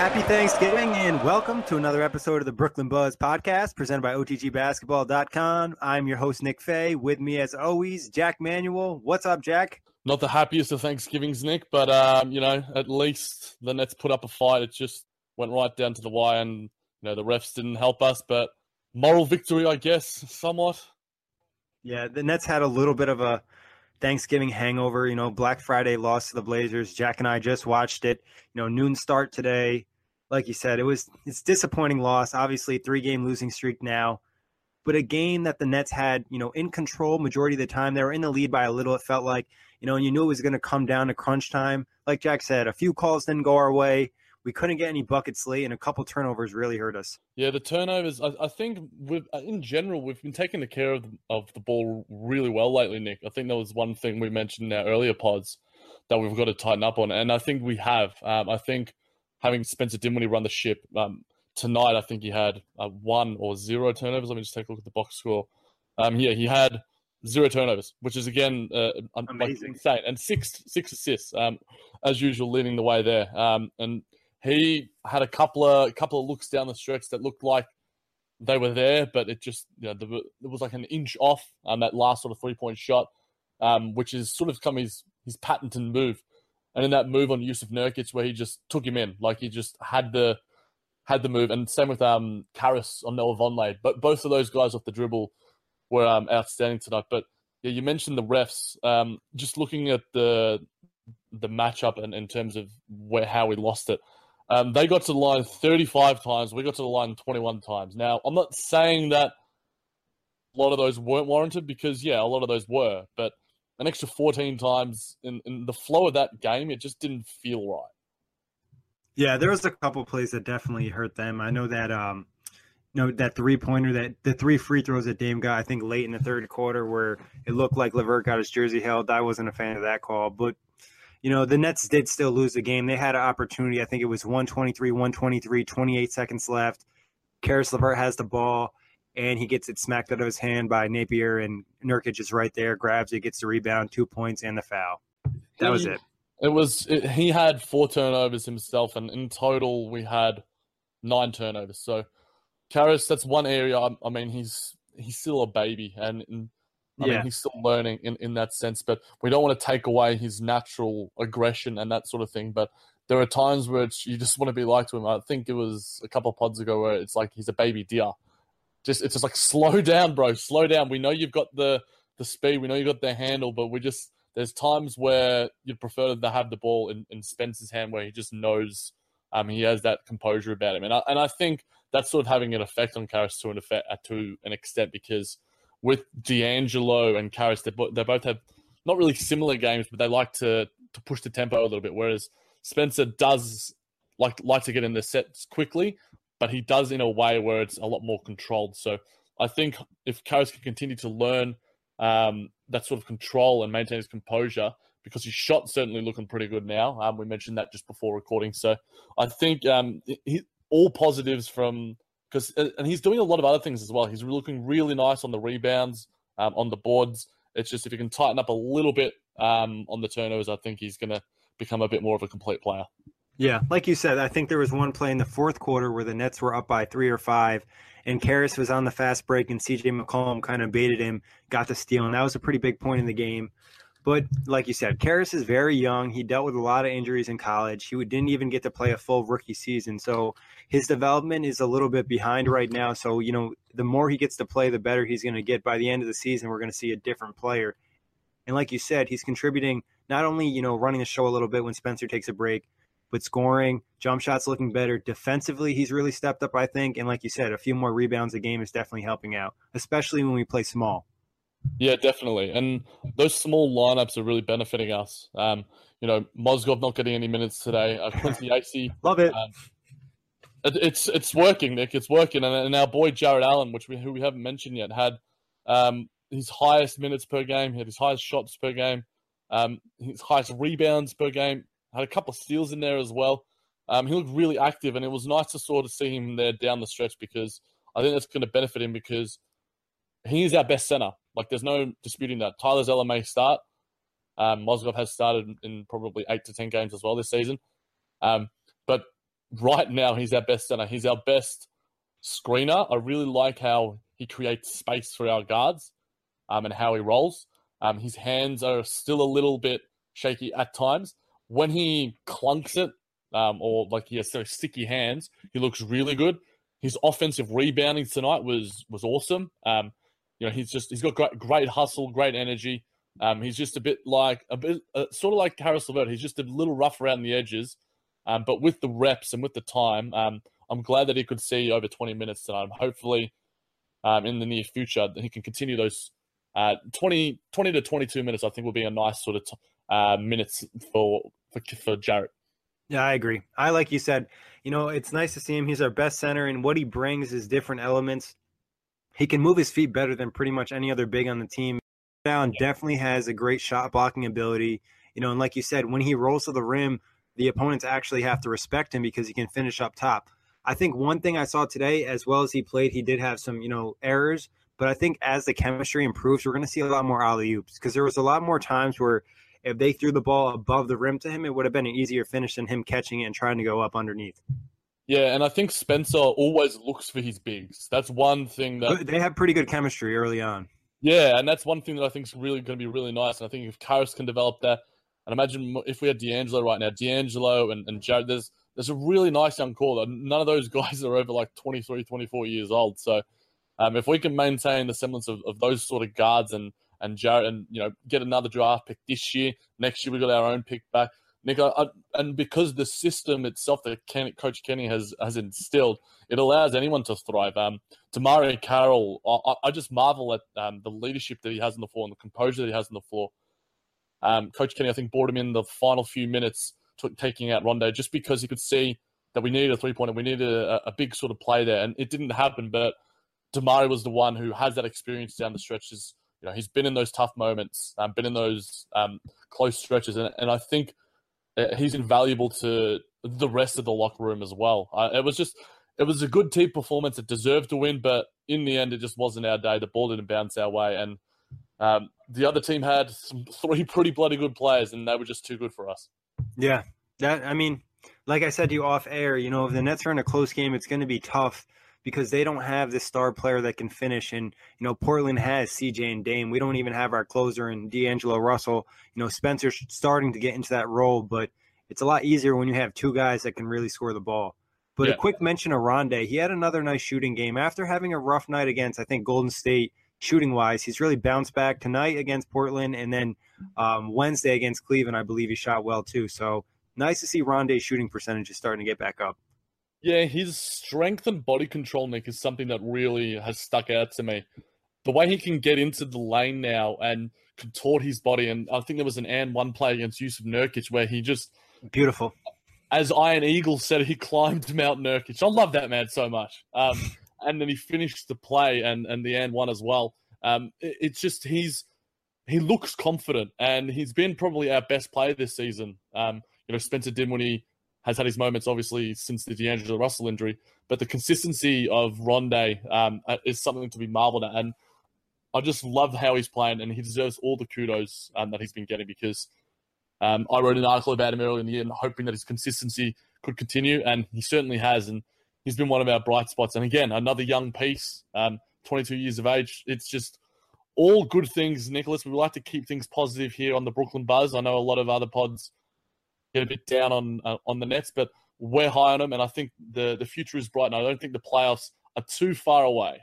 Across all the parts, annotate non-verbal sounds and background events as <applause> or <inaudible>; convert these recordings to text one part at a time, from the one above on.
Happy Thanksgiving and welcome to another episode of the Brooklyn Buzz podcast presented by OTGBasketball.com. I'm your host, Nick Fay. With me, as always, Jack Manuel. What's up, Jack? Not the happiest of Thanksgivings, Nick, but um, you know, at least the Nets put up a fight. It just went right down to the wire, and you know, the refs didn't help us, but moral victory, I guess, somewhat. Yeah, the Nets had a little bit of a Thanksgiving hangover. You know, Black Friday loss to the Blazers. Jack and I just watched it. You know, noon start today. Like you said, it was it's disappointing loss. Obviously, three game losing streak now, but a game that the Nets had, you know, in control majority of the time. They were in the lead by a little. It felt like, you know, and you knew it was going to come down to crunch time. Like Jack said, a few calls didn't go our way. We couldn't get any buckets late, and a couple turnovers really hurt us. Yeah, the turnovers. I, I think in general, we've been taking the care of the, of the ball really well lately, Nick. I think that was one thing we mentioned in our earlier pods that we've got to tighten up on, and I think we have. Um, I think having Spencer Dinwiddie run the ship um, tonight, I think he had uh, one or zero turnovers. Let me just take a look at the box score. Um, yeah, he had zero turnovers, which is again uh, Amazing. like insane, and six six assists, um, as usual, leading the way there. Um, and he had a couple of couple of looks down the stretch that looked like they were there, but it just you know the, it was like an inch off on um, that last sort of three point shot, um, which is sort of come his his patented move. And in that move on Jusuf Nurkic, where he just took him in, like he just had the had the move, and same with um Caris on Noah Vonleh. But both of those guys off the dribble were um, outstanding tonight. But yeah, you mentioned the refs. Um, just looking at the the matchup and in terms of where how we lost it. Um, they got to the line 35 times. We got to the line 21 times. Now, I'm not saying that a lot of those weren't warranted because, yeah, a lot of those were, but an extra 14 times in, in the flow of that game, it just didn't feel right. Yeah, there was a couple plays that definitely hurt them. I know that, um, you know, that three pointer, that the three free throws that Dame got, I think late in the third quarter, where it looked like LeVert got his jersey held. I wasn't a fan of that call, but you know, the Nets did still lose the game. They had an opportunity. I think it was 123, 123, 28 seconds left. Caris LeVert has the ball, and he gets it smacked out of his hand by Napier, and Nurkic is right there, grabs it, gets the rebound, two points, and the foul. That he, was it. It was. It, he had four turnovers himself, and in total, we had nine turnovers. So, Caris, that's one area. I, I mean, he's he's still a baby, and, and I yeah. mean, he's still learning in, in that sense, but we don't want to take away his natural aggression and that sort of thing. But there are times where you just want to be like to him. I think it was a couple of pods ago where it's like he's a baby deer. Just it's just like <laughs> slow down, bro, slow down. We know you've got the the speed, we know you've got the handle, but we just there's times where you'd prefer to have the ball in, in Spencer's hand where he just knows Um, he has that composure about him, and I, and I think that's sort of having an effect on Caris to an effect uh, to an extent because with D'Angelo and Caris, they, they both have not really similar games, but they like to to push the tempo a little bit. Whereas Spencer does like like to get in the sets quickly, but he does in a way where it's a lot more controlled. So I think if Caris can continue to learn um, that sort of control and maintain his composure, because his shot's certainly looking pretty good now. Um, we mentioned that just before recording. So I think um, he, all positives from because uh, and he's doing a lot of other things as well. He's looking really nice on the rebounds, um, on the boards. It's just if he can tighten up a little bit um, on the turnovers, I think he's going to become a bit more of a complete player. Yeah, like you said, I think there was one play in the fourth quarter where the Nets were up by three or five, and Caris was on the fast break, and CJ McCollum kind of baited him, got the steal, and that was a pretty big point in the game. But like you said, Caris is very young. He dealt with a lot of injuries in college. He didn't even get to play a full rookie season. So his development is a little bit behind right now. So, you know, the more he gets to play, the better he's going to get. By the end of the season, we're going to see a different player. And like you said, he's contributing not only, you know, running the show a little bit when Spencer takes a break, but scoring, jump shots looking better. Defensively, he's really stepped up, I think. And like you said, a few more rebounds a game is definitely helping out, especially when we play small. Yeah, definitely. And those small lineups are really benefiting us. Um, you know, Mozgov not getting any minutes today. Uh, <laughs> Quincy Acy. Love it. Um, it. It's it's working, Nick. It's working. And, and, our boy Jarrett Allen, which we who we haven't mentioned yet, had um, his highest minutes per game. He had his highest shots per game. Um, his highest rebounds per game. Had a couple of steals in there as well. Um, he looked really active, and it was nice to sort of see him there down the stretch because I think that's going to benefit him because he is our best center. Like, there's no disputing that. Tyler Zeller may start. Um, Mozgov has started in probably eight to 10 games as well this season. Um, but right now, he's our best center. He's our best screener. I really like how he creates space for our guards um, and how he rolls. Um, his hands are still a little bit shaky at times. When he clunks it, um, or like he has so sticky hands, he looks really good. His offensive rebounding tonight was was awesome. Um, you know, he's just he's got great, great hustle, great energy. Um, he's just a bit like a bit uh, sort of like Caris LeVert. He's just a little rough around the edges, um, but with the reps and with the time, um, I'm glad that he could see over 20 minutes tonight. Hopefully, um, in the near future, that he can continue those uh, 20, 20 to 22 minutes. I think will be a nice sort of t- uh, minutes for, for for Jarrett. Yeah, I agree. I like you said, you know, it's nice to see him. He's our best center, and what he brings is different elements he can move his feet better than pretty much any other big on the team. Down definitely has a great shot blocking ability. You know, and like you said, when he rolls to the rim, the opponents actually have to respect him because he can finish up top. I think one thing I saw today, as well as he played, he did have some, you know, errors. But I think as the chemistry improves, we're going to see a lot more alley oops because there was a lot more times where if they threw the ball above the rim to him, it would have been an easier finish than him catching it and trying to go up underneath. Yeah, and I think Spencer always looks for his bigs. That's one thing that they have pretty good chemistry early on. Yeah, and that's one thing that I think is really going to be really nice. And I think if Caris can develop that, and imagine if we had D'Angelo right now, D'Angelo and, and Jarrett, there's there's a really nice young core. None of those <laughs> guys are over like 23, 24 years old. So um, if we can maintain the semblance of, of those sort of guards and and Jarrett and you know get another draft pick this year, next year we got our own pick back. Nick, I, I, and because the system itself that Ken, Coach Kenny has has instilled, it allows anyone to thrive. Um, DeMarre Carroll, I, I just marvel at um, the leadership that he has on the floor and the composure that he has on the floor. Um, Coach Kenny, I think, brought him in the final few minutes, to, taking out Rondo, just because he could see that we needed a three pointer, we needed a, a, big sort of play there, and it didn't happen. But DeMarre was the one who has that experience down the stretches. You know, he's been in those tough moments, um, been in those um, close stretches, and, and I think uh, he's invaluable to the rest of the locker room as well. Uh, it was just, it was a good team performance. It deserved to win, but in the end, it just wasn't our day. The ball didn't bounce our way, and um, the other team had some, <laughs> three pretty bloody good players, and they were just too good for us. Yeah, that I mean, like I said to you off air, you know, if the Nets are in a close game, it's going to be tough because they don't have this star player that can finish. And, you know, Portland has CJ and Dame. We don't even have our closer and D'Angelo Russell. You know, Spencer's starting to get into that role, but it's a lot easier when you have two guys that can really score the ball. But yeah. a quick mention of Rondae. He had another nice shooting game after having a rough night against, I think, Golden State shooting wise. He's really bounced back tonight against Portland and then um, Wednesday against Cleveland. I believe he shot well too. So nice to see Rondae's shooting percentage is starting to get back up. Yeah, his strength and body control, Nick, is something that really has stuck out to me. The way he can get into the lane now and contort his body, and I think there was an and one play against Jusuf Nurkic where he just beautiful. As Ian Eagle said, he <laughs> climbed Mount Nurkic. I love that man so much. Um, and then he finished the play and and the and one as well. Um, it, it's just he's he looks confident, and he's been probably our best player this season. Um, you know, Spencer Dinwiddie has had his moments, obviously, since the D'Angelo Russell injury, but the consistency of Rondae um, uh, is something to be marveled at. And I just love how he's playing, and he deserves all the kudos um, that he's been getting because um, I wrote an article about him earlier in the year, and hoping that his consistency could continue, and he certainly has. And he's been one of our bright spots. And again, another young piece, um, 22 years of age. It's just all good things, Nicholas. We like to keep things positive here on the Brooklyn Buzz. I know a lot of other pods get a bit down on uh, on the Nets, but we're high on them, and I think the the future is bright. And I don't think the playoffs are too far away.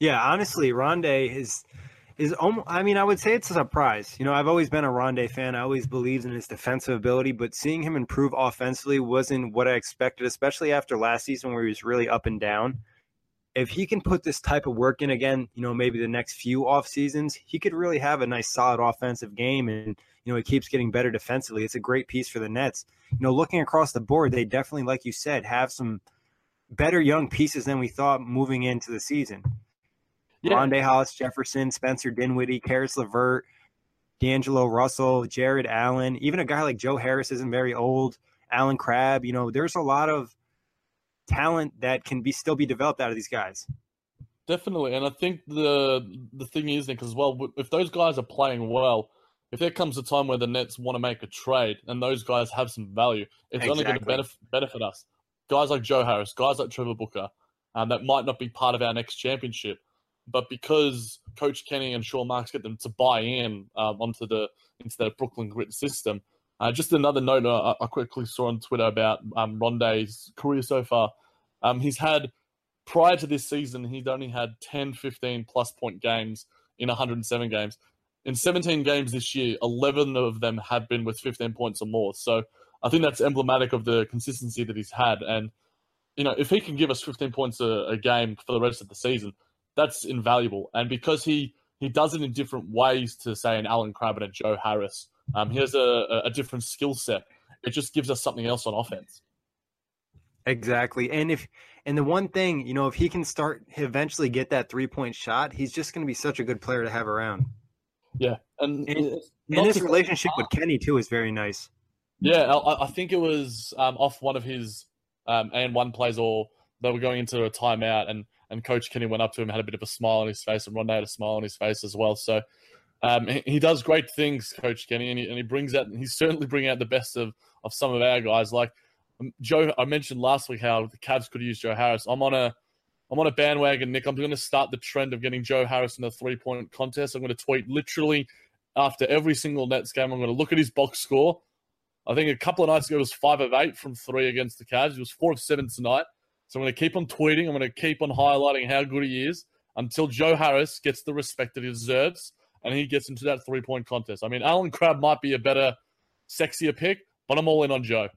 Yeah, honestly, Rondae is is almost, I mean, I would say it's a surprise. You know, I've always been a Rondae fan. I always believed in his defensive ability, but seeing him improve offensively wasn't what I expected, especially after last season where he was really up and down if he can put this type of work in again, you know, maybe the next few off seasons, he could really have a nice solid offensive game and you know, he keeps getting better defensively. It's a great piece for the Nets. You know, looking across the board, they definitely like you said have some better young pieces than we thought moving into the season. Yeah. Rondae Hollis Jefferson, Spencer Dinwiddie, Caris LeVert, D'Angelo Russell, Jarrett Allen, even a guy like Joe Harris isn't very old. Allen Crabbe, you know, there's a lot of talent that can be still be developed out of these guys. Definitely, and I think the the thing is, Nick, as well, if those guys are playing well, if there comes a time where the Nets want to make a trade and those guys have some value, it's exactly. only going to benefit, benefit us. Guys like Joe Harris, guys like Trevor Booker, um, that might not be part of our next championship, but because Coach Kenny and Sean Marks get them to buy in um, onto the into the Brooklyn grit system, uh, just another note uh, I quickly saw on Twitter about um, Rondae's career so far. Um, he's had, prior to this season, he'd only had 10, 15 plus point games in 107 games. In 17 games this year, 11 of them have been with 15 points or more. So I think that's emblematic of the consistency that he's had. And, you know, if he can give us 15 points a, a game for the rest of the season, that's invaluable. And because he, he does it in different ways to, say, an Allen Crabbe and a Joe Harris – um, he has a, a different skill set. It just gives us something else on offense. Exactly. And if and the one thing, you know, if he can start eventually get that three point shot, he's just going to be such a good player to have around. Yeah, and, and, and his relationship with Kenny too is very nice. Yeah, I, I think it was um, off one of his um, and one plays, or they were going into a timeout, and and Coach Kenny went up to him, had a bit of a smile on his face, and Ron had a smile on his face as well. So um, he, he, does great things, Coach Kenny, and he, and he brings out. He's certainly bringing out the best of of some of our guys. Like um, Joe, I mentioned last week how the Cavs could use Joe Harris. I'm on a I'm on a bandwagon, Nick. I'm going to start the trend of getting Joe Harris in the three point contest. I'm going to tweet literally after every single Nets game. I'm going to look at his box score. I think a couple of nights ago it was five of eight from three against the Cavs. He was four of seven tonight. So I'm going to keep on tweeting. I'm going to keep on highlighting how good he is until Joe Harris gets the respect that he deserves and he gets into that three point contest. I mean, Allen Crabbe might be a better, sexier pick, but I'm all in on Joe.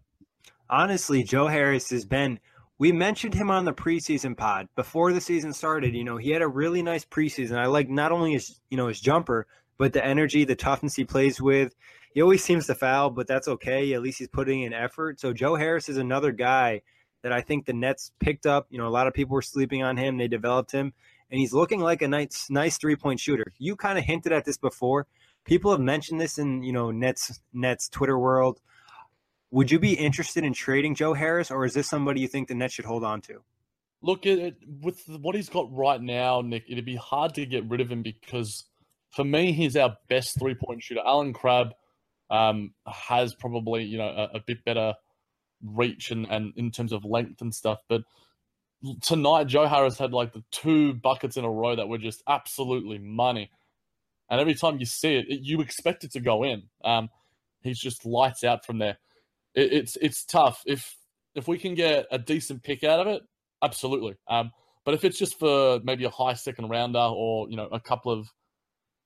Honestly, Joe Harris has been. We mentioned him on the preseason pod before the season started. You know, he had a really nice preseason. I like not only his, you know, his jumper, but the energy, the toughness he plays with. He always seems to foul, but that's okay. At least he's putting in effort. So Joe Harris is another guy that I think the Nets picked up. You know, a lot of people were sleeping on him. They developed him, and he's looking like a nice, nice three point shooter. You kind of hinted at this before. People have mentioned this in you know Nets Nets Twitter world. Would you be interested in trading Joe Harris, or is this somebody you think the Nets should hold on to? Look, it, with what he's got right now, Nick, it'd be hard to get rid of him because for me, he's our best three point shooter. Allen Crabbe um, has probably you know a, a bit better reach and, and in terms of length and stuff, but tonight Joe Harris had like the two buckets in a row that were just absolutely money. And every time you see it, it you expect it to go in. Um, he's just lights out from there. It, it's it's tough. If if we can get a decent pick out of it, absolutely. Um, but if it's just for maybe a high second rounder or you know a couple of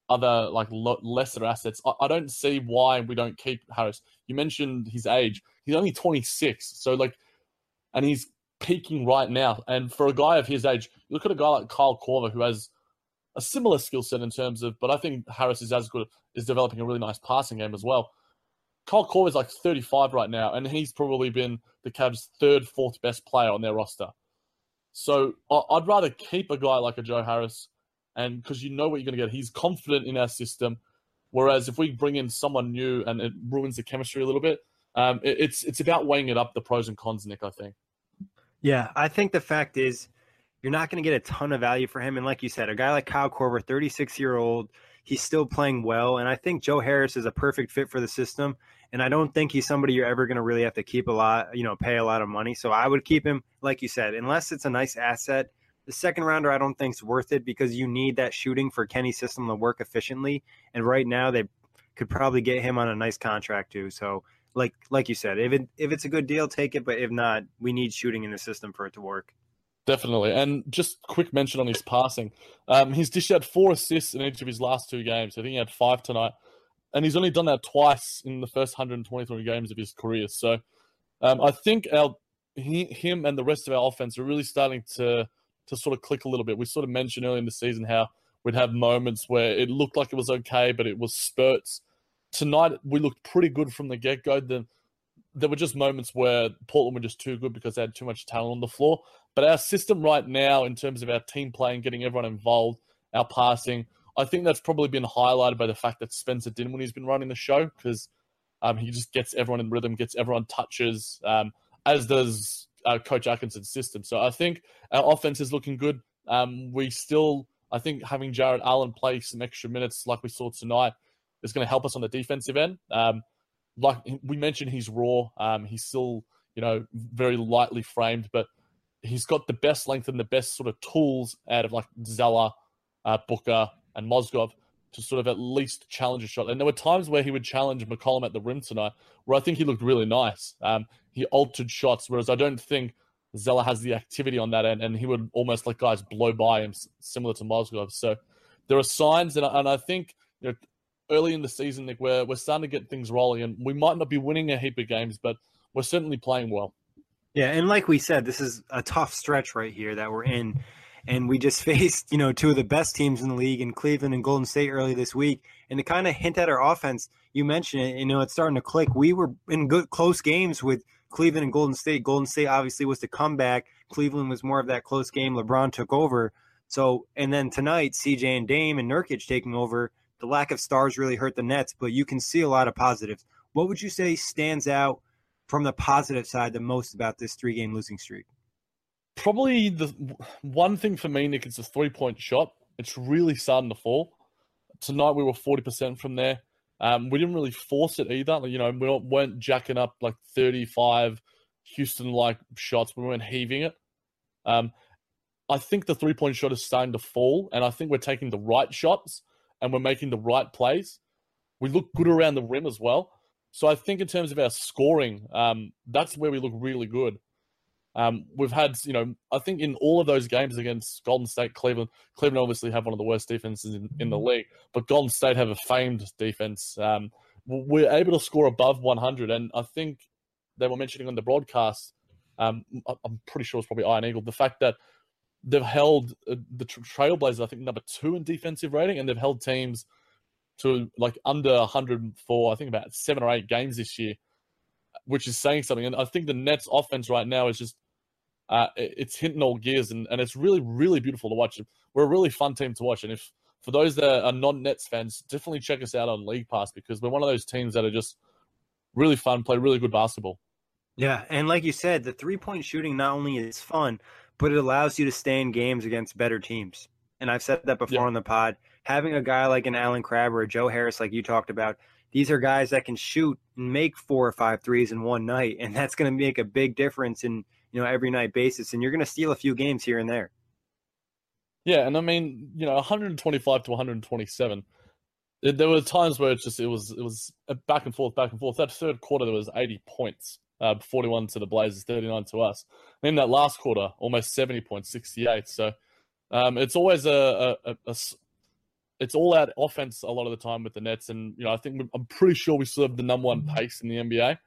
other like lo- lesser assets. I, I don't see why we don't keep Harris. You mentioned his age; he's only 26, so like, and he's peaking right now. And for a guy of his age, look at a guy like Kyle Korver who has a similar skill set in terms of, but I think Harris is as good, is developing a really nice passing game as well. Kyle is like 35 right now, and he's probably been the Cavs' third, fourth best player on their roster. So I'd rather keep a guy like a Joe Harris, and because you know what you're going to get, he's confident in our system. Whereas if we bring in someone new and it ruins the chemistry a little bit, um, it, it's it's about weighing it up the pros and cons, Nick. I think. Yeah, I think the fact is you're not going to get a ton of value for him. And like you said, a guy like Kyle Korver, 36 year old, he's still playing well. And I think Joe Harris is a perfect fit for the system. And I don't think he's somebody you're ever going to really have to keep a lot, you know, pay a lot of money. So I would keep him, like you said, unless it's a nice asset. The second rounder, I don't think is worth it because you need that shooting for Kenny's system to work efficiently. And right now, they could probably get him on a nice contract too. So, like like you said, if it if it's a good deal, take it. But if not, we need shooting in the system for it to work. Definitely. And just quick mention on his passing. Um, he's dished out four assists in each of his last two games. I think he had five tonight and he's only done that twice in the first 123 games of his career. So um, I think our he, him and the rest of our offense are really starting to to sort of click a little bit. We sort of mentioned early in the season how we'd have moments where it looked like it was okay, but it was spurts. Tonight we looked pretty good from the get go. Then there were just moments where Portland were just too good because they had too much talent on the floor. But our system right now, in terms of our team play and getting everyone involved, our passing, I think that's probably been highlighted by the fact that Spencer Dinwiddie's been running the show because um, he just gets everyone in rhythm, gets everyone touches, um, as does uh, Coach Atkinson's system. So I think our offense is looking good. Um, we still, I think, having Jarrett Allen play some extra minutes like we saw tonight is going to help us on the defensive end. Um, like we mentioned, he's raw. Um, he's still, you know, very lightly framed, but he's got the best length and the best sort of tools out of like Zeller, uh, Booker, and Mozgov to sort of at least challenge a shot. And there were times where he would challenge McCollum at the rim tonight, where I think he looked really nice. Um, he altered shots, whereas I don't think Zeller has the activity on that end, and he would almost let guys blow by him, similar to Mozgov. So there are signs, and, and I think you know, early in the season, Nick, we're, we're starting to get things rolling, and we might not be winning a heap of games, but we're certainly playing well. Yeah, and like we said, this is a tough stretch right here that we're in and we just <laughs> faced you know two of the best teams in the league in Cleveland and Golden State early this week. And to kind of hint at our offense, you mentioned it. You know, it's starting to click. We were in good close games with Cleveland and Golden State. Golden State obviously was the comeback. Cleveland was more of that close game. LeBron took over. So, and then tonight, CJ and Dame and Nurkic taking over. The lack of stars really hurt the Nets, but you can see a lot of positives. What would you say stands out from the positive side the most about this three game losing streak? probably the one thing for me, Nick, it's a three point shot. It's really starting to fall. Tonight we were forty percent from there. Um, we didn't really force it either. You know, we weren't jacking up like thirty five Houston like shots. We weren't heaving it. Um, I think the three point shot is starting to fall, and I think we're taking the right shots and we're making the right plays. We look good around the rim as well. So I think in terms of our scoring, um, that's where we look really good. Um, we've had, you know, I think in all of those games against Golden State, Cleveland, Cleveland obviously have one of the worst defenses in, in the mm-hmm. league, but Golden State have a famed defense. Um, we're able to score above 100, and I think they were mentioning on the broadcast. Um, I'm pretty sure it's probably Ian Eagle. The fact that they've held uh, the Trailblazers, I think, number two in defensive rating, and they've held teams to like under 104, I think about seven or eight games this year, which is saying something. And I think the Nets offense right now is just uh, it's hitting all gears, and, and it's really, really beautiful to watch. We're a really fun team to watch. And if for those that are non Nets fans, definitely check us out on League Pass because we're one of those teams that are just really fun, play really good basketball. Yeah, and like you said, the three point shooting not only is fun, but it allows you to stay in games against better teams. And I've said that before yeah. on the pod. Having a guy like an Allen Crabbe or a Joe Harris, like you talked about, these are guys that can shoot and make four or five threes in one night, and that's going to make a big difference in you know every night basis, and you're going to steal a few games here and there. Yeah, and I mean, you know, 125 to 127. There were times where it just it was it was back and forth, back and forth. That third quarter, there was 80 points, uh, 41 to the Blazers, 39 to us. And in that last quarter, almost 70 points, 68. So um, it's always a, a, a, it's all out offense a lot of the time with the Nets, and you know I think I'm pretty sure we have the number one pace in the NBA,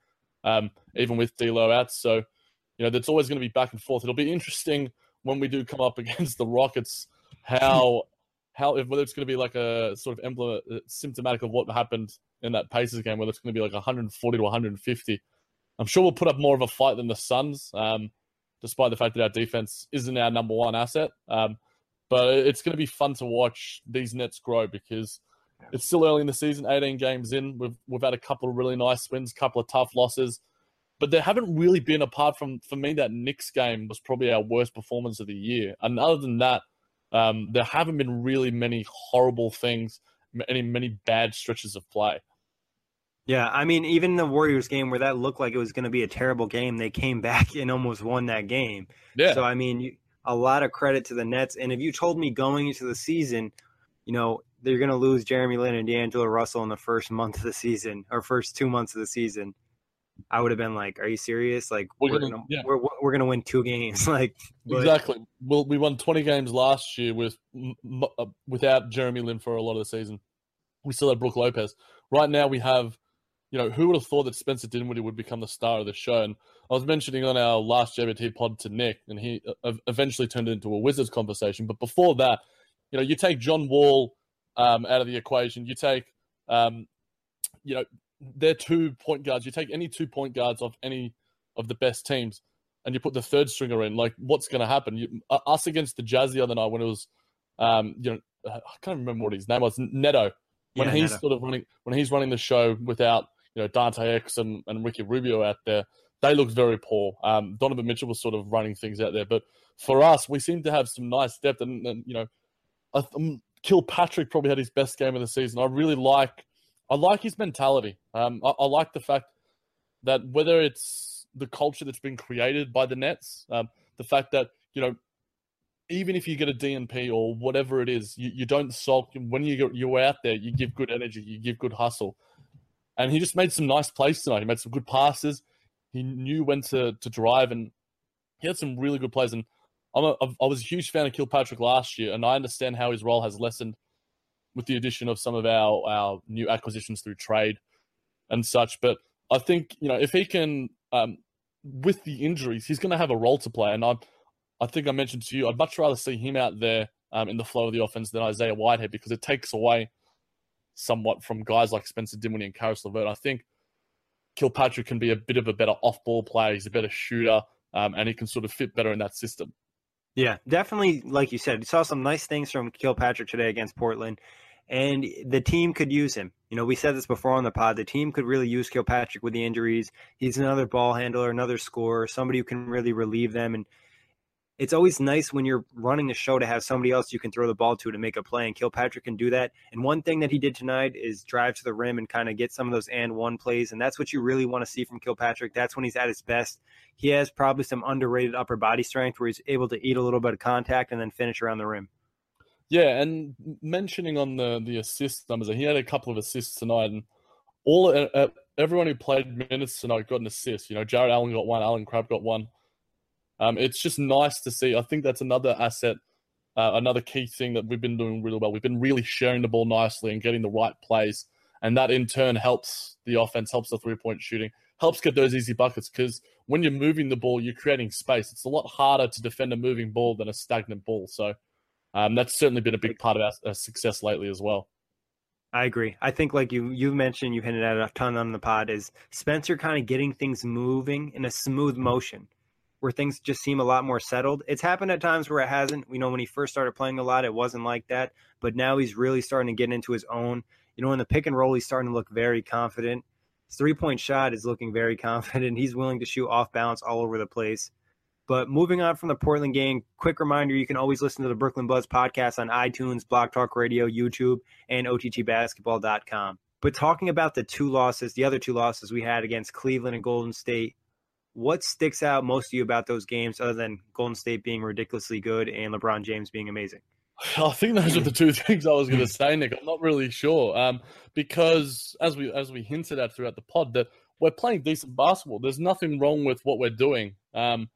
um, even with D'Lo out. So you know that's always going to be back and forth. It'll be interesting when we do come up <laughs> against the Rockets, how how if whether it's going to be like a sort of emblem uh, symptomatic of what happened in that Pacers game, whether it's going to be like 140 to 150. I'm sure we'll put up more of a fight than the Suns, um, despite the fact that our defense isn't our number one asset. Um, but it's going to be fun to watch these Nets grow because it's still early in the season, 18 games in. We've we've had a couple of really nice wins, a couple of tough losses, but there haven't really been apart from for me that Knicks game was probably our worst performance of the year. And other than that, um, there haven't been really many horrible things, any many bad stretches of play. Yeah, I mean, even the Warriors game where that looked like it was going to be a terrible game, they came back <laughs> and almost won that game. Yeah. So I mean, you, a lot of credit to the Nets. And if you told me going into the season, you know, they're going to lose Jeremy Lin and D'Angelo Russell in the first month of the season or first two months of the season, I would have been like, "Are you serious? Like, we're, we're gonna, gonna yeah. we're, we're gonna win two games." <laughs> like, but... exactly. Well, we won twenty games last year with uh, without Jeremy Lin for a lot of the season. We still had Brook Lopez. Right now, we have you know, who would have thought that Spencer Dinwiddie would become the star of the show? And I was mentioning on our last JBT pod to Nick, and he uh, eventually turned it into a Wizards conversation. But before that, you know, you take John Wall um, out of the equation, you take, um, you know, they're two point guards. You take any two point guards off any of the best teams, and you put the third stringer in. Like, what's going to happen? You, uh, us against the Jazz the other night when it was, um, you know, I can't remember what his name was, Neto. When yeah, he's Neto. sort of running, when he's running the show without you know Dante X and, and Ricky Rubio out there, they looked very poor. Um, Donovan Mitchell was sort of running things out there, but for us, we seem to have some nice depth. And, and you know, I, um, Kilpatrick probably had his best game of the season. I really like, I like his mentality. Um, I, I, like the fact that whether it's the culture that's been created by the Nets, um, the fact that you know, even if you get a DNP or whatever it is, you, you don't sulk. When you you're out there, you give good energy, you give good hustle. And he just made some nice plays tonight. He made some good passes. He knew when to, to drive, and he had some really good plays. And I'm a, I was a huge fan of Kilpatrick last year, and I understand how his role has lessened with the addition of some of our, our new acquisitions through trade and such. But I think, you know, if he can, um, with the injuries, he's going to have a role to play. And I, I think I mentioned to you, I'd much rather see him out there um, in the flow of the offense than Isaiah Whitehead because it takes away somewhat from guys like Spencer Dinwiddie and Caris LeVert. I think Kilpatrick can be a bit of a better off-ball player. He's a better shooter, um, and he can sort of fit better in that system. Yeah, definitely. Like you said, you saw some nice things from Kilpatrick today against Portland, and the team could use him. You know, we said this before on the pod. The team could really use Kilpatrick with the injuries. He's another ball handler, another scorer, somebody who can really relieve them and it's always nice when you're running a show to have somebody else you can throw the ball to to make a play. And Kilpatrick can do that. And one thing that he did tonight is drive to the rim and kind of get some of those and one plays. And that's what you really want to see from Kilpatrick. That's when he's at his best. He has probably some underrated upper body strength where he's able to eat a little bit of contact and then finish around the rim. Yeah, and mentioning on the the assist numbers, he had a couple of assists tonight, and all uh, everyone who played minutes tonight got an assist. You know, Jarrett Allen got one, Allen Crabbe got one. Um, it's just nice to see. I think that's another asset, uh, another key thing that we've been doing really well. We've been really sharing the ball nicely and getting the right plays, and that in turn helps the offense, helps the three point shooting, helps get those easy buckets. Because when you're moving the ball, you're creating space. It's a lot harder to defend a moving ball than a stagnant ball. So um, that's certainly been a big part of our, our success lately as well. I agree. I think, like you you mentioned, you hinted at a ton on the pod, is Spencer kind of getting things moving in a smooth motion where things just seem a lot more settled. It's happened at times where it hasn't. You know, when he first started playing a lot, it wasn't like that. But now he's really starting to get into his own. You know, in the pick and roll, he's starting to look very confident. His three point shot is looking very <laughs> confident. He's willing to shoot off balance all over the place. But moving on from the Portland game, quick reminder you can always listen to the Brooklyn Buzz podcast on iTunes, Block Talk Radio, YouTube, and OTTbasketball.com. But talking about the two losses, the other two losses we had against Cleveland and Golden State, what sticks out most to you about those games other than Golden State being ridiculously good and LeBron James being amazing? <laughs> I think those are the two <laughs> things I was going to say, Nick. I'm not really sure um, because as we as we hinted at throughout the pod that we're playing decent basketball. There's nothing wrong with what we're doing. Um,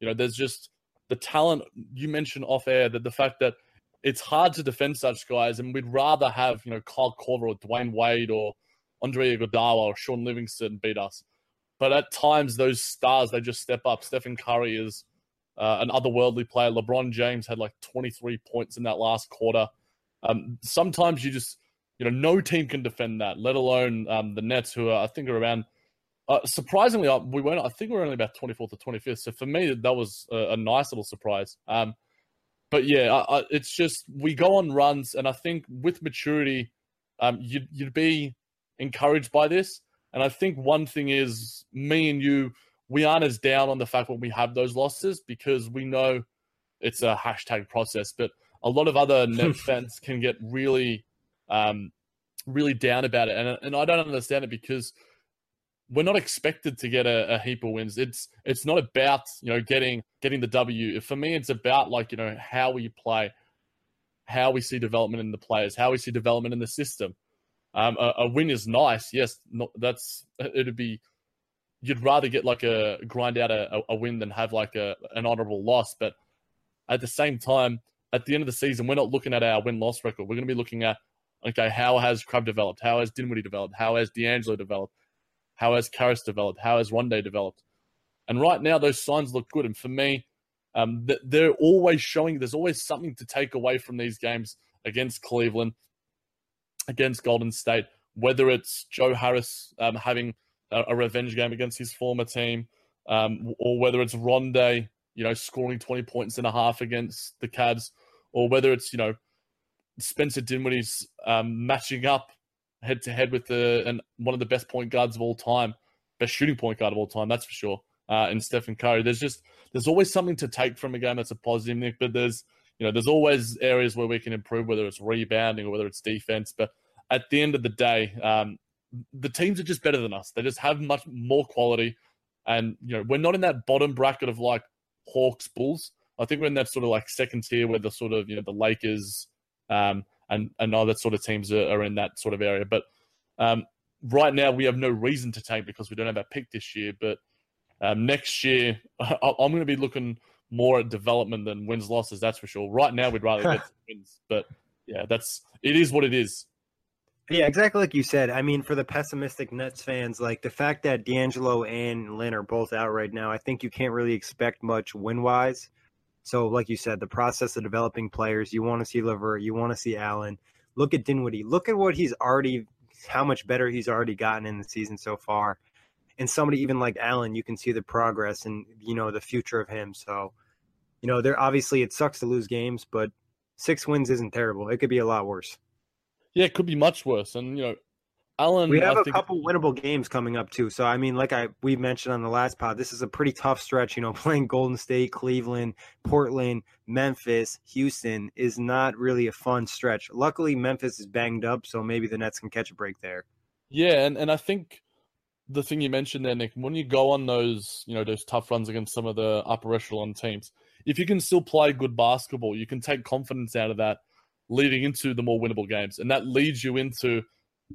you know, there's just the talent you mentioned off air that the fact that it's hard to defend such guys, and we'd rather have you know Kyle Korver or Dwyane Wade or Andre Iguodala or Shaun Livingston beat us. But at times, those stars they just step up. Stephen Curry is uh, an otherworldly player. LeBron James had like 23 points in that last quarter. Um, sometimes you just, you know, no team can defend that, let alone um, the Nets, who are, I think are around. Uh, surprisingly, uh, we weren't. I think we are only about 24th or 25th. So for me, that was a, a nice little surprise. Um, but yeah, I, I, it's just we go on runs, and I think with maturity, um, you'd, you'd be encouraged by this. And I think one thing is me and you, we aren't as down on the fact when we have those losses because we know it's a hashtag process. But a lot of other <laughs> net fans can get really, um, really down about it, and and I don't understand it because we're not expected to get a, a, heap of wins. It's it's not about you know getting getting the W. For me, it's about like you know how we play, how we see development in the players, how we see development in the system. Um, a, a, win is nice, yes. Not, that's <laughs> it'd be. You'd rather get like a grind out a, a win than have like a an honorable loss. But at the same time, at the end of the season, we're not looking at our win loss record. We're going to be looking at okay, how has Crabbe developed? How has Dinwiddie developed? How has D'Angelo developed? How has Caris developed? How has Rondae developed? And right now, those signs look good. And for me, um, they're always showing there's always something to take away from these games against Cleveland, against Golden State, whether it's Joe Harris um, having a, a, revenge game against his former team, um, or whether it's Rondae, you know, scoring 20 points and a half against the Cavs, or whether it's, you know, Spencer Dinwiddie's um, matching up head to head with the and one of the best point guards of all time, best shooting point guard of all time, that's for sure. Uh, and Stephen Curry. There's just there's always something to take from a game that's a positive, Nick. But there's you know there's always areas where we can improve, whether it's rebounding or whether it's defense. But at the end of the day, um, the teams are just better than us. They just have much more quality, and you know we're not in that bottom bracket of like Hawks, Bulls. I think we're in that sort of like second tier where the sort of you know the Lakers, um, and and other sort of teams are, are in that sort of area. But um, right now, we have no reason to tank because we don't have a pick this year. But um, next year, <laughs> I, am going to be looking more at development than wins losses. That's for sure. Right now, we'd rather <laughs> get wins, but yeah, that's it is what it is. Yeah, exactly like you said. I mean, for the pessimistic Nets fans, like the fact that D'Angelo and Lin are both out right now, I think you can't really expect much win wise. So, like you said, the process of developing players, you want to see LeVert, you want to see Allen. Look at Dinwiddie. Look at what he's already, how much better he's already gotten in the season so far. And somebody even like Allen, you can see the progress and you know the future of him. So, you know, there obviously it sucks to lose games, but six wins isn't terrible. It could be a lot worse. Yeah, it could be much worse. And you know, Allen, we have I a couple winnable games coming up too. So I mean, like I we mentioned on the last pod, this is a pretty tough stretch. You know, <laughs> playing Golden State, Cleveland, Portland, Memphis, Houston is not really a fun stretch. Luckily, Memphis is banged up, so maybe the Nets can catch a break there. Yeah, and, and I think the thing you mentioned there, Nick, when you go on those, you know, those tough runs against some of the upper echelon teams, if you can still play good basketball, you can take confidence out of that leading into the more winnable games. And that leads you into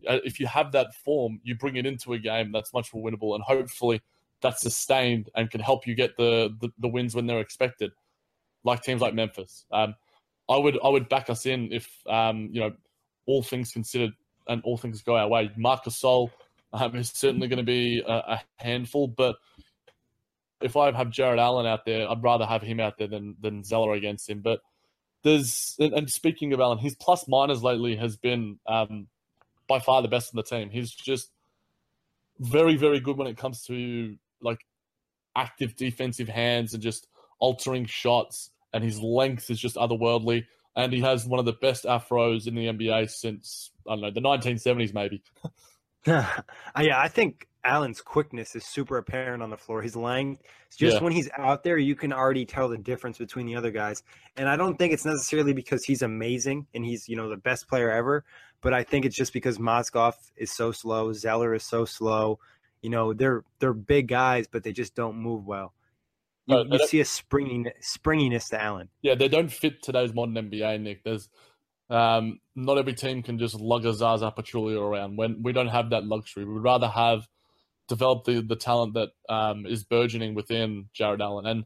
uh, if you have that form, you bring it into a game that's much more winnable, and hopefully that's sustained and can help you get the the, the wins when they're expected, like teams like Memphis. Um, I would I would back us in if um, you know all things considered and all things go our way. Marc Gasol um, is certainly going to be a, a, handful, but if I have Jarrett Allen out there, I'd rather have him out there than than Zeller against him. But there's and, and speaking of Allen, his plus minus lately has been um, by far the best in the team. He's just very, very good when it comes to like active defensive hands and just altering shots. And his length is just otherworldly. And he has one of the best afros in the NBA since I don't know the 1970s, maybe. <laughs> yeah, I think Allen's quickness is super apparent on the floor. His length, just yeah. when he's out there, you can already tell the difference between the other guys. And I don't think it's necessarily because he's amazing and he's you know the best player ever, but I think it's just because Mozgov is so slow, Zeller is so slow. You know, they're they're big guys, but they just don't move well. You, no, you see a springiness, springiness to Allen. Yeah, they don't fit today's modern NBA, Nick. There's um, not every team can just lug a Zaza Pachulia around. When we don't have that luxury, we'd rather have develop the the talent that um, is burgeoning within Jarrett Allen. And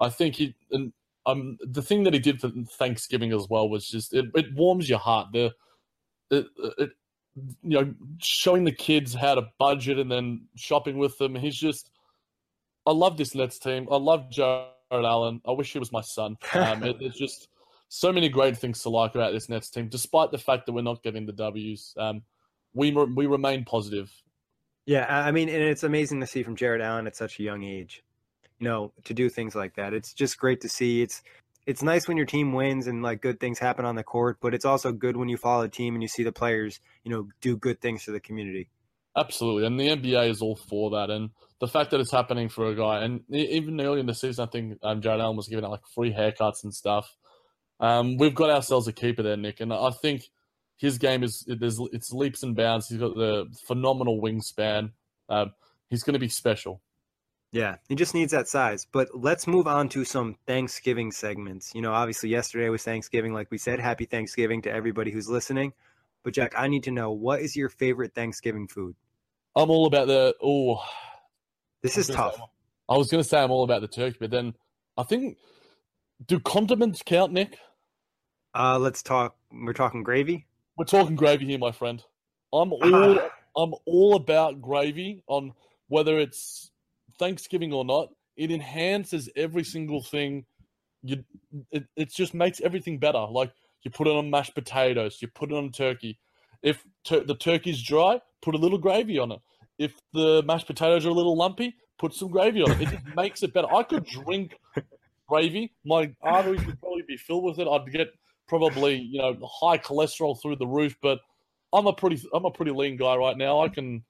I think he and um, the thing that he did for Thanksgiving as well was just it, it warms your heart. The it, it, you know, showing the kids how to budget and then shopping with them. He's just, I love this Nets team. I love Jarrett Allen. I wish he was my son. Um, it, it's just so many great things to like about this Nets team, despite the fact that we're not getting the W's. Um, we we remain positive. Yeah, I mean, and it's amazing to see from Jarrett Allen at such a young age, you know, to do things like that. It's just great to see. It's it's nice when your team wins and like good things happen on the court, but it's also good when you follow a team and you see the players, you know, do good things for the community. Absolutely, and the NBA is all for that, and the fact that it's happening for a guy, and even early in the season, I think um, Jarrett Allen was giving out like free haircuts and stuff. Um, we've got ourselves a keeper there, Nick, and I think his game is there's it's leaps and bounds. He's got the phenomenal wingspan. Um, he's going to be special. Yeah, he just needs that size. But let's move on to some Thanksgiving segments. You know, obviously yesterday was Thanksgiving, like we said. Happy Thanksgiving to everybody who's listening. But Jack, I need to know what is your favorite Thanksgiving food? I'm all about the oh. This is tough. Say, I was going to say I'm all about the turkey, but then I think do condiments count, Nick? Uh, let's talk. We're talking gravy. We're talking gravy here, my friend. I'm <laughs> all I'm all about gravy on whether it's Thanksgiving or not. It enhances every single thing. You, it, it just makes everything better. Like you put it on mashed potatoes, you put it on turkey. If ter- the turkey's dry, put a little gravy on it. If the mashed potatoes are a little lumpy, put some gravy on it. It just makes it better. I could drink gravy. My arteries would probably be filled with it. I'd get probably you know high cholesterol through the roof. But I'm a pretty I'm a pretty lean guy right now. I can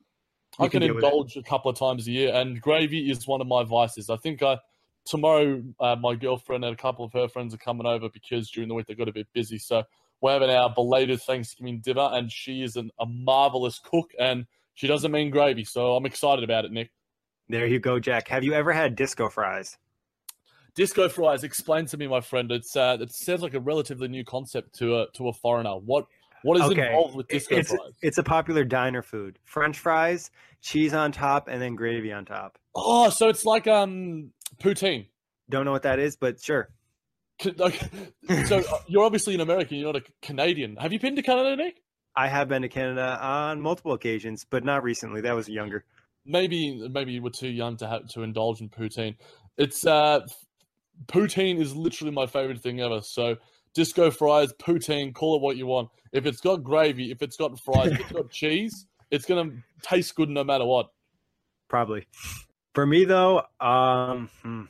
you I can, can indulge a couple of times a year, and gravy is one of my vices. I think I tomorrow uh, my girlfriend and a couple of her friends are coming over because during the week they got a bit busy. So we're having our belated Thanksgiving dinner, and she is an, a marvelous cook, and she doesn't mean gravy. So I'm excited about it, Nick. There you go, Jack. Have you ever had disco fries? Disco fries. Explain to me, my friend. It's uh, it sounds like a relatively new concept to a to a foreigner. What what is okay. involved with disco it's, fries? It's a popular diner food. French fries, cheese on top, and then gravy on top. Oh, so it's like um poutine. Don't know what that is, but sure. <laughs> so uh, you're obviously an American. You're not a Canadian. Have you been to Canada, Nick? I have been to Canada on multiple occasions, but not recently. That was younger. Maybe maybe you were too young to have to indulge in poutine. It's uh poutine is literally my favorite thing ever. So disco fries, poutine, call it what you want. If it's got gravy, if it's got fries, if it's got <laughs> cheese, it's gonna taste good no matter what. Probably. For me though, um, hmm,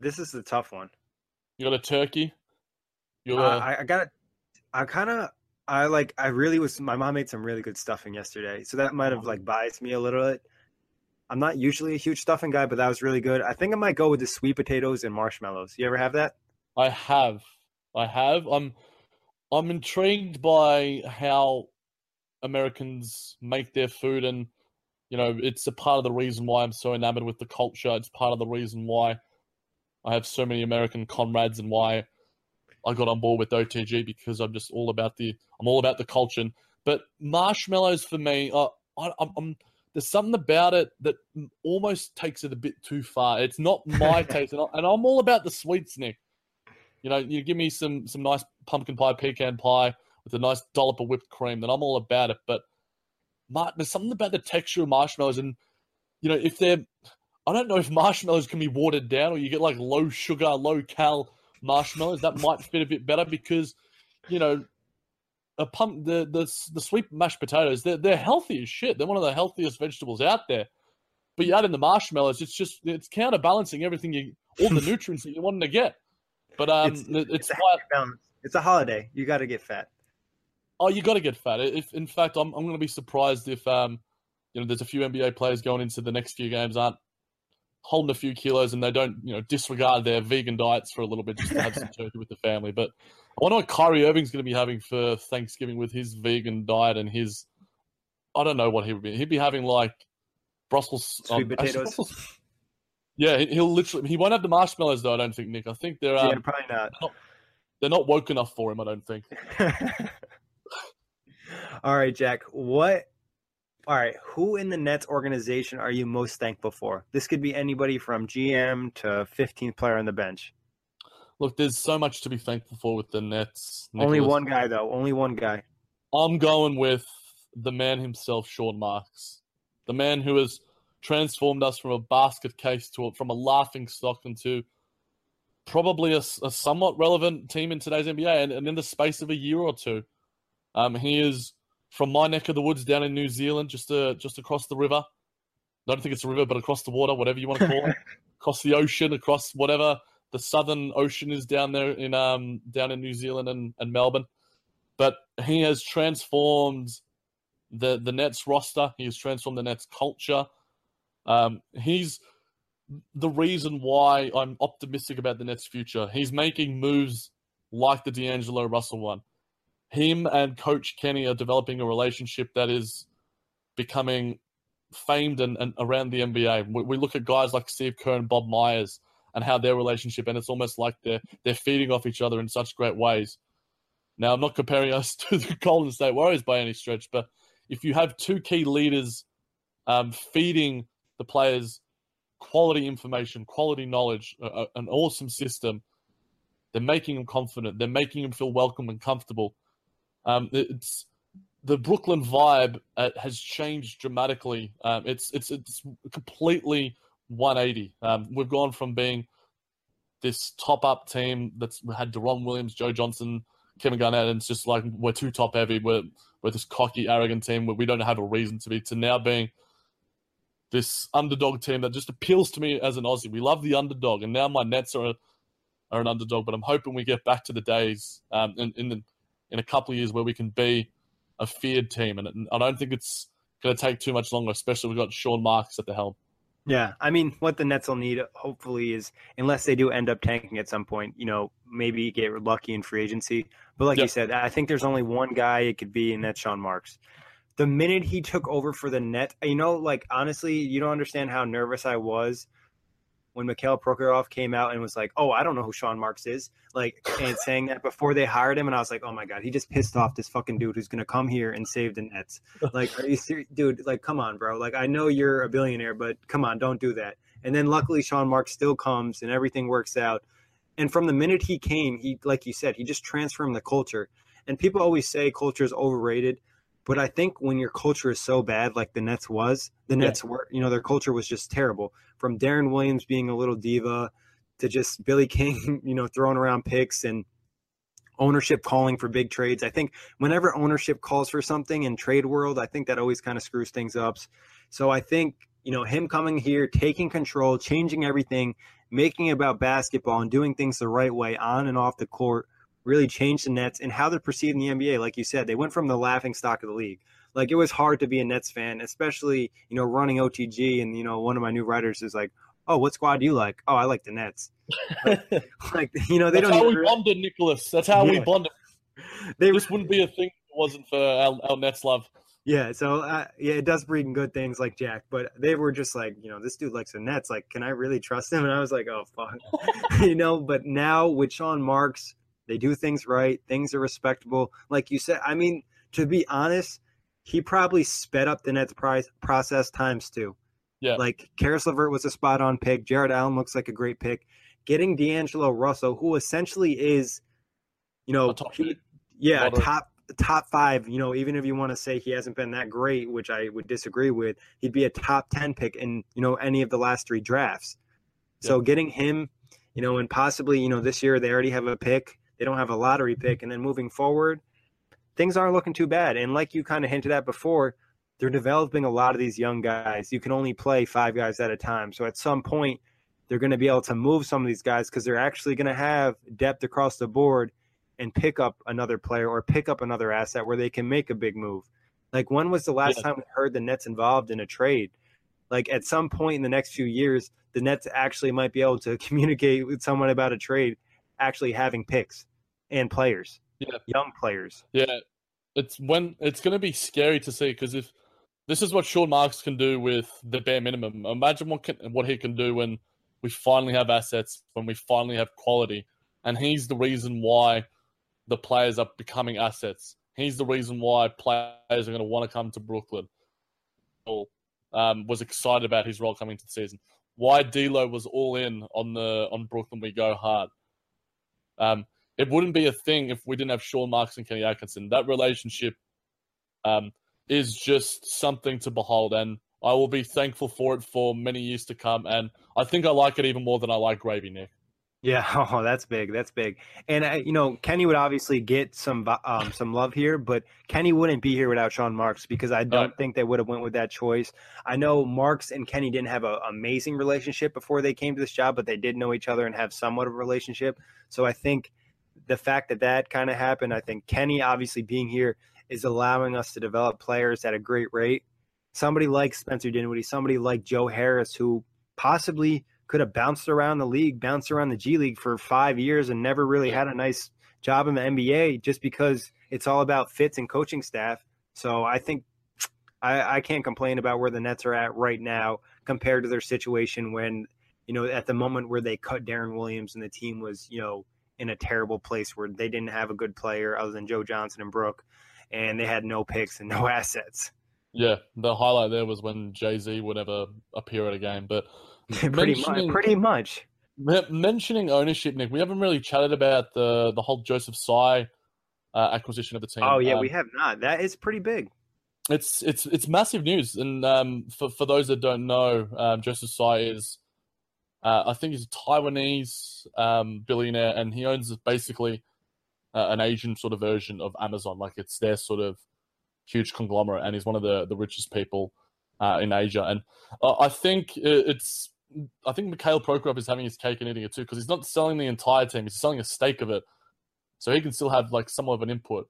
this is the tough one. You got a turkey. You uh, I, I got. I kind of. I like. I really was. My mom made some really good stuffing yesterday, so that might have like biased me a little bit. I'm not usually a huge stuffing guy, but that was really good. I think I might go with the sweet potatoes and marshmallows. You ever have that? I have. I have. I'm I'm intrigued by how Americans make their food and you know, it's a part of the reason why I'm so enamored with the culture. It's part of the reason why I have so many American comrades and why I got on board with OTG because I'm just all about the I'm all about the culture. But marshmallows for me, uh, I, I'm there's something about it that almost takes it a bit too far. It's not my <laughs> taste, and, I, am all about the sweets, Nick. You know, you give me some some nice pumpkin pie, pecan pie with a nice dollop of whipped cream, then I'm all about it. But Mark, there's something about the texture of marshmallows, and you know, if they're, I don't know if marshmallows can be watered down, or you get like low sugar, low cal marshmallows that might fit a bit better because, you know, a pump the the the sweet mashed potatoes they're they're healthy as shit. They're one of the healthiest vegetables out there. But you add in the marshmallows, it's just it's counterbalancing everything you all the <laughs> nutrients that you wanted to get. But um, it's, it's, it's, a, it's a holiday. You got to get fat. Oh, you got to get fat. If in fact, I'm I'm going to be surprised if um, you know, there's a few NBA players going into the next few games aren't holding a few kilos and they don't you know disregard their vegan diets for a little bit just to have some <laughs> turkey with the family. But I wonder what Kyrie Irving's going to be having for Thanksgiving with his vegan diet and his. I don't know what he would be. He'd be having like Brussels sweet um, potatoes. Brussels, yeah, he'll literally. He won't have the marshmallows though. I don't think, Nick. I think they're um, yeah, probably not. They're not, they're not woke enough for him. I don't think. <laughs> All right, Jack. What? All right. Who in the Nets organization are you most thankful for? This could be anybody from GM to 15th player on the bench. look, there's so much to be thankful for with the Nets. Only one guy though. Only one guy. I'm going with the man himself, Sean Marks, the man who has transformed us from a basket case to a, from a laughing stock into probably a, a somewhat relevant team in today's NBA, and, and in the space of a year or two, um, he is from my neck of the woods down in New Zealand, just uh, just across the river. I don't think it's a river, but across the water, whatever you want to call it, <laughs> across the ocean, across whatever the southern ocean is down there in um down in New Zealand and, and Melbourne. But he has transformed the the Nets roster. He has transformed the Nets culture. Um, he's the reason why I'm optimistic about the Nets' future. He's making moves like the D'Angelo Russell one. Him and Coach Kenny are developing a relationship that is becoming famed and, and around the NBA. We, we, look at guys like Steve Kerr and Bob Myers and how their relationship, and it's almost like they're they're feeding off each other in such great ways. Now, I'm not comparing us <laughs> to the Golden State Warriors by any stretch, but if you have two key leaders um, feeding the players quality information, quality knowledge, uh, an awesome system. They're making them confident. They're making them feel welcome and comfortable. Um, it's the Brooklyn vibe uh, has changed dramatically. Um, it's it's it's completely 180. Um, we've gone from being this top up team that's had Deron Williams, Joe Johnson, Kevin Garnett, and it's just like we're too top heavy. We're we're this cocky, arrogant team where we don't have a reason to be. To now being this underdog team that just appeals to me as an Aussie. We love the underdog, and now my Nets are a, are an underdog. But I'm hoping we get back to the days um, in in, the, in a couple of years where we can be a feared team, and I don't think it's going to take too much longer. Especially we've got Sean Marks at the helm. Yeah, I mean, what the Nets will need, hopefully, is unless they do end up tanking at some point, you know, maybe get lucky in free agency. But like yep. you said, I think there's only one guy it could be, and that's Sean Marks the minute he took over for the net, you know, like honestly, you don't understand how nervous I was when Mikhail Prokhorov came out and was like, "Oh, I don't know who Sean Marks is," like, and <laughs> saying that before they hired him, and I was like, "Oh my god, he just pissed off this fucking dude who's gonna come here and save the Nets." Like, are you serious, dude? Like, come on, bro. Like, I know you're a billionaire, but come on, don't do that. And then luckily, Sean Marks still comes and everything works out. And from the minute he came, he, like you said, he just transformed the culture. And people always say culture is overrated. But I think when your culture is so bad, like the Nets was, the Nets yeah. were, you know, their culture was just terrible. From Deron Williams being a little diva to just Billy King, <laughs> you know, throwing around picks and ownership calling for big trades. I think whenever ownership calls for something in trade world, I think that always kind of screws things up. So I think, you know, him coming here, taking control, changing everything, making it about basketball and doing things the right way on and off the court really changed the Nets and how they're perceived in the NBA. Like you said, they went from the laughing stock of the league. Like it was hard to be a Nets fan, especially you know running OTG. And you know one of my new writers is like, "Oh, what squad do you like? Oh, I like the Nets." Like, <laughs> <laughs> like you know they That's don't. how we really... bonded, Nicholas. That's how yeah. we bonded. <laughs> They, this wouldn't be a thing if it wasn't for our, our Nets love. Yeah, so uh, yeah, it does bring good things like Jack, but they were just like, you know, this dude likes the Nets. Like, can I really trust him? And I was like, oh fuck, you know. But now with Sean Marks, they do things right. Things are respectable. Like you said, I mean, to be honest, he probably sped up the Nets process times two. Yeah. Like Caris LeVert was a spot on pick. Jarrett Allen looks like a great pick. Getting D'Angelo Russell, who essentially is, you know, top he, yeah, top top five. You know, even if you want to say he hasn't been that great, which I would disagree with, he'd be a top ten pick in you know any of the last three drafts. So getting him, you know, and possibly you know this year they already have a pick they don't have a lottery pick. And then moving forward, things aren't looking too bad. And like you kind of hinted at before, they're developing a lot of these young guys. You can only play five guys at a time. So at some point, they're going to be able to move some of these guys because they're actually going to have depth across the board and pick up another player or pick up another asset where they can make a big move. Like when was the last yeah. time we heard the Nets involved in a trade? Like at some point in the next few years, the Nets actually might be able to <laughs> communicate with someone about a trade actually having picks and players, yeah, young players. Yeah, it's when it's going to be scary to see because if this is what Sean Marks can do with the bare minimum, imagine what can, what he can do when we finally have assets, when we finally have quality, and he's the reason why the players are becoming assets. He's the reason why players are going to want to come to Brooklyn. Um, was excited about his role coming to the season. Why D'Lo was all in on the on Brooklyn we go hard Um, it wouldn't be a thing if we didn't have Sean Marks and Kenny Atkinson. That relationship um, is just something to behold, and I will be thankful for it for many years to come. And I think I like it even more than I like Gravy, Nick. Yeah, <laughs> oh, that's big. That's big. And uh, you know, Kenny would obviously get some um, some love here, but Kenny wouldn't be here without Sean Marks because I don't right. think they would have went with that choice. I know Marks and Kenny didn't have an amazing relationship before they came to this job, but they did know each other and have somewhat of a relationship. So I think the fact that that kind of happened, I think Kenny obviously being here is allowing us to develop players at a great rate. Somebody like Spencer Dinwiddie, somebody like Joe Harris, who possibly could have bounced around the league, bounced around the G League for five years and never really had a nice job in the NBA just because it's all about fits and coaching staff. So I think I, I can't complain about where the Nets are at right now compared to their situation when, you know, at the moment where they cut Deron Williams and the team was, you know, in a terrible place where they didn't have a good player other than Joe Johnson and Brook, and they had no picks and <laughs> no assets. Yeah, the highlight there was when Jay Z would ever appear at a game, but <laughs> pretty much. Pretty much. Mentioning ownership, Nick, we haven't really chatted about the the whole Joseph Tsai uh, acquisition of the team. Oh yeah, um, we have not. That is pretty big. It's it's it's massive news, and um, for for those that don't know, um, Joseph Tsai is, uh, I think he's a Taiwanese um, billionaire, and he owns basically uh, an Asian sort of version of Amazon. Like it's their sort of huge conglomerate, and he's one of the the richest people uh, in Asia. And uh, I think it's I think Mikhail Prokhorov is having his cake and eating it too because he's not selling the entire team; he's selling a stake of it, so he can still have like somewhat of an input.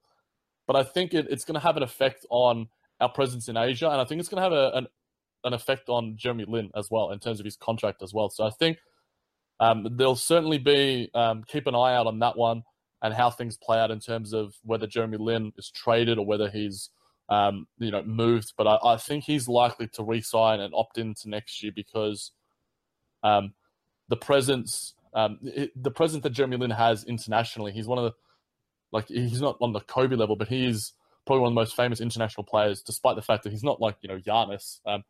But I think it, it's going to have an effect on our presence in Asia, and I think it's going to have a, an an effect on Jeremy Lin as well in terms of his contract as well. So I think um, there'll certainly be um, keep an eye out on that one and how things play out in terms of whether Jeremy Lin is traded or whether he's um, you know moved. But I, I think he's likely to re-sign and opt into next year because um, the presence, um, the presence that Jeremy Lin has internationally, he's one of the like he's not on the Kobe level, but he's probably one of the most famous international players, despite the fact that he's not like you know Giannis, um,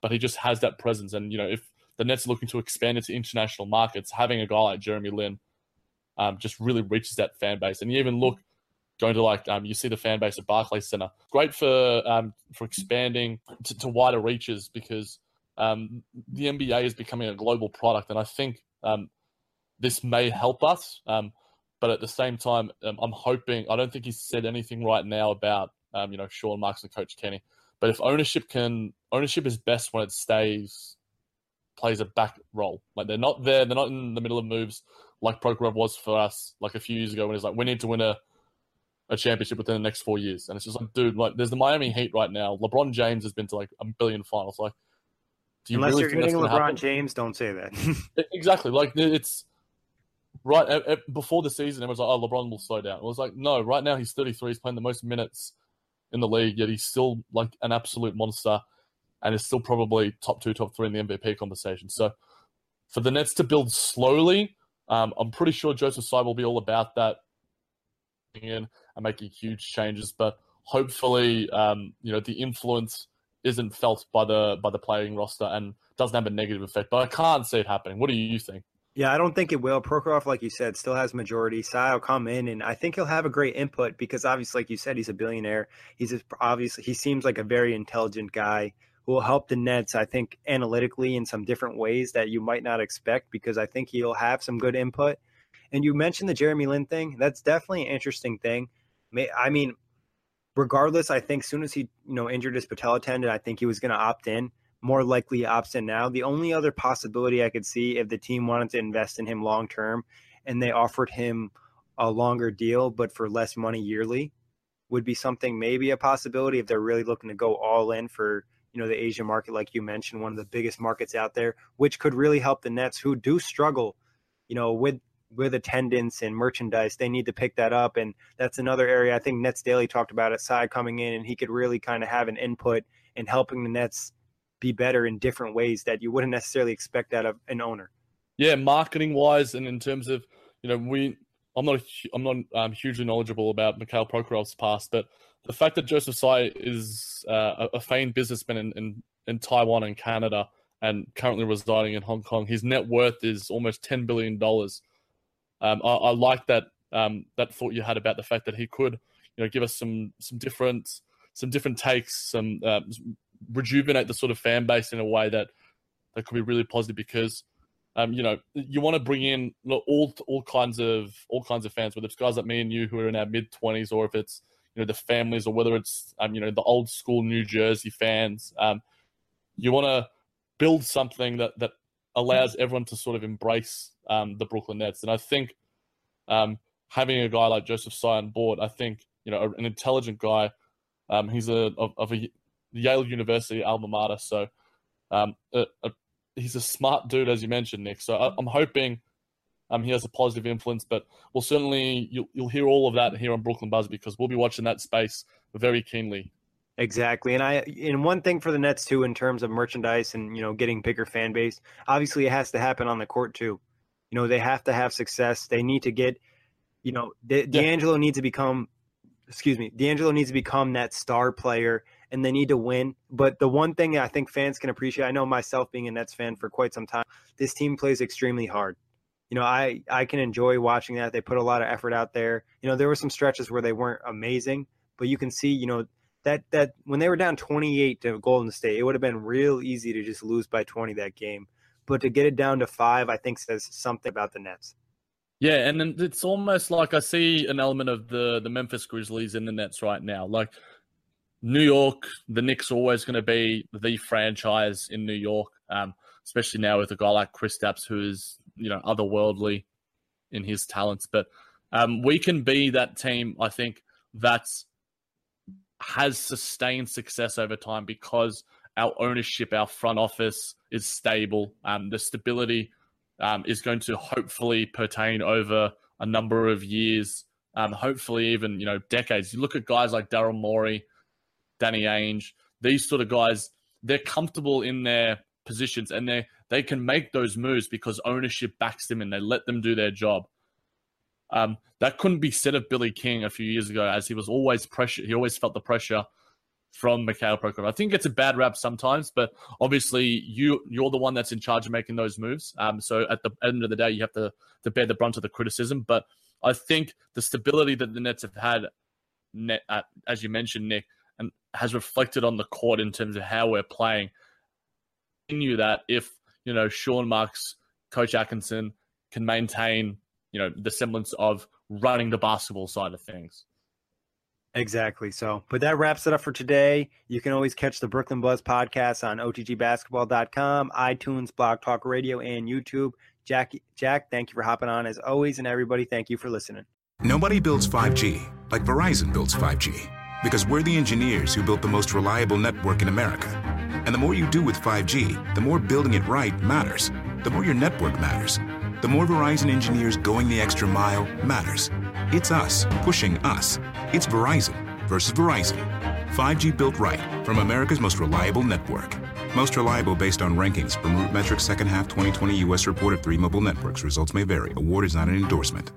but he just has that presence. And you know, if the Nets are looking to expand into international markets, having a guy like Jeremy Lin um, just really reaches that fan base. And you even look going to like um, you see the fan base at Barclays Center. Great for um, for expanding to, to wider reaches because um, the NBA is becoming a global product, and I think um, this may help us. Um, but at the same time, um, I'm hoping. I don't think he's said anything right now about um, you know Sean Marks and Coach Kenny. But if ownership can, ownership is best when it stays plays a back role. Like they're not there, they're not in the middle of moves like Prokhorov was for us like a few years ago when he's like, we need to win a a championship within the next four years. And it's just like, dude, like there's the Miami Heat right now. LeBron James has been to like a billion finals. Like you Unless really you're getting LeBron happen? James, don't say that. <laughs> exactly. Like it's right before the season, everyone's like, "Oh, LeBron will slow down." It was like, no. Right now, he's 33. He's playing the most minutes in the league, yet he's still like an absolute monster, and is still probably top two, top three in the MVP conversation. So, for the Nets to build slowly, um, I'm pretty sure Joseph Tsai will be all about that in and making huge changes. But hopefully, um, you know, the influence isn't felt by the by the playing roster and doesn't have a negative effect. But I can't see it happening. What do you think? Yeah, I don't think it will. Prokhorov, like you said, still has majority. Tsai will come in, and I think he'll have a great input because obviously, like you said, he's a billionaire. He's obviously he seems like a very intelligent guy who will help the Nets. I think analytically in some different ways that you might not expect because I think he'll have some good input. And you mentioned the Jeremy Lin thing. That's definitely an interesting thing. I mean, regardless, I think soon as he you know injured his patella tendon, I think he was going to opt in. More likely opts in now. The only other possibility I could see if the team wanted to invest in him long term and they offered him a longer deal but for less money yearly would be something maybe a possibility if they're really looking to go all in for you know the Asian market like you mentioned one of the biggest markets out there which could really help the Nets who do struggle you know with with attendance and merchandise, they need to pick that up. And that's another area I think Nets Daily talked about it. Side coming in and he could really kind of have an input in helping the Nets be better in different ways that you wouldn't necessarily expect out of an owner. Yeah, marketing wise, and in terms of you know we, I'm not I'm not um, hugely knowledgeable about Mikhail Prokhorov's past, but the fact that Joseph Tsai is uh, a famed businessman in, in, in Taiwan and Canada and currently residing in Hong Kong, his net worth is almost ten billion dollars um, I, I, like that um, that thought you had about the fact that he could, you know, give us some some different some different takes, some uh, rejuvenate the sort of fan base in a way that that could be really positive because. Um, you know, you want to bring in all all kinds of all kinds of fans, whether it's guys like me and you who are in our mid twenties, or if it's you know the families, or whether it's um, you know the old school New Jersey fans. Um, you want to build something that that allows everyone to sort of embrace um, the Brooklyn Nets. And I think um, having a guy like Joseph Tsai on board, I think you know an intelligent guy. Um, he's a of, of, a Yale University alma mater, so um, a, a, he's a smart dude, as you mentioned, Nick. So I, am hoping um, he has a positive influence. But we'll certainly you'll, you'll hear all of that here on Brooklyn Buzz because we'll be watching that space very keenly Exactly. And I and one thing for the Nets too in terms of merchandise and you know getting bigger fan base, obviously it has to happen on the court too. You know, they have to have success. They need to get you know, D- D'Angelo needs to become excuse me, D'Angelo needs to become that star player and they need to win. But the one thing I think fans can appreciate, I know myself being a Nets fan for quite some time, this team plays extremely hard. You know, I I can enjoy watching that. They put a lot of effort out there. You know, there were some stretches where they weren't amazing, but you can see, you know, that that when they were down 28 to Golden State, it would have been real easy to just lose by 20 that game. But to get it down to five, I think says something about the Nets. Yeah, and then it's almost like I see an element of the the Memphis Grizzlies in the Nets right now. Like New York, the Knicks are always going to be the franchise in New York, um, especially now with a guy like Kristaps, who is you know otherworldly in his talents. But um, we can be that team. I think that's has sustained success over time because our ownership, our front office is stable. Um, the stability um, is going to hopefully pertain over a number of years, um, hopefully even you know decades. You look at guys like Daryl Morey, Danny Ainge, these sort of guys. They're comfortable in their positions and they they can make those moves because ownership backs them and they let them do their job. Um, that couldn't be said of Billy King a few years ago, as he was always pressure. He always felt the pressure from Mikhail Prokhorov. I think it's a bad rap sometimes, but obviously you you're the one that's in charge of making those moves. Um, so at the end of the day, you have to to bear the brunt of the criticism. But I think the stability that the Nets have had, net, uh, as you mentioned, Nick, and has reflected on the court in terms of how we're playing. Continue that if you know Sean Marks, Coach Atkinson can maintain you know the semblance of running the basketball side of things. Exactly. So, but that wraps it up for today. You can always catch the Brooklyn Buzz podcast on OTGBasketball.com, iTunes, Blog Talk Radio, and YouTube. Jack, Jack, thank you for hopping on as always, and everybody, thank you for listening. Nobody builds 5G like Verizon builds 5G because we're the engineers who built the most reliable network in America. And the more you do with 5G, the more building it right matters. The more your network matters the more Verizon engineers going the extra mile matters. It's us pushing us. It's Verizon versus Verizon. 5G built right from America's most reliable network. Most reliable based on rankings from RootMetrics second half 2020 U.S. report of three mobile networks. Results may vary. Award is not an endorsement.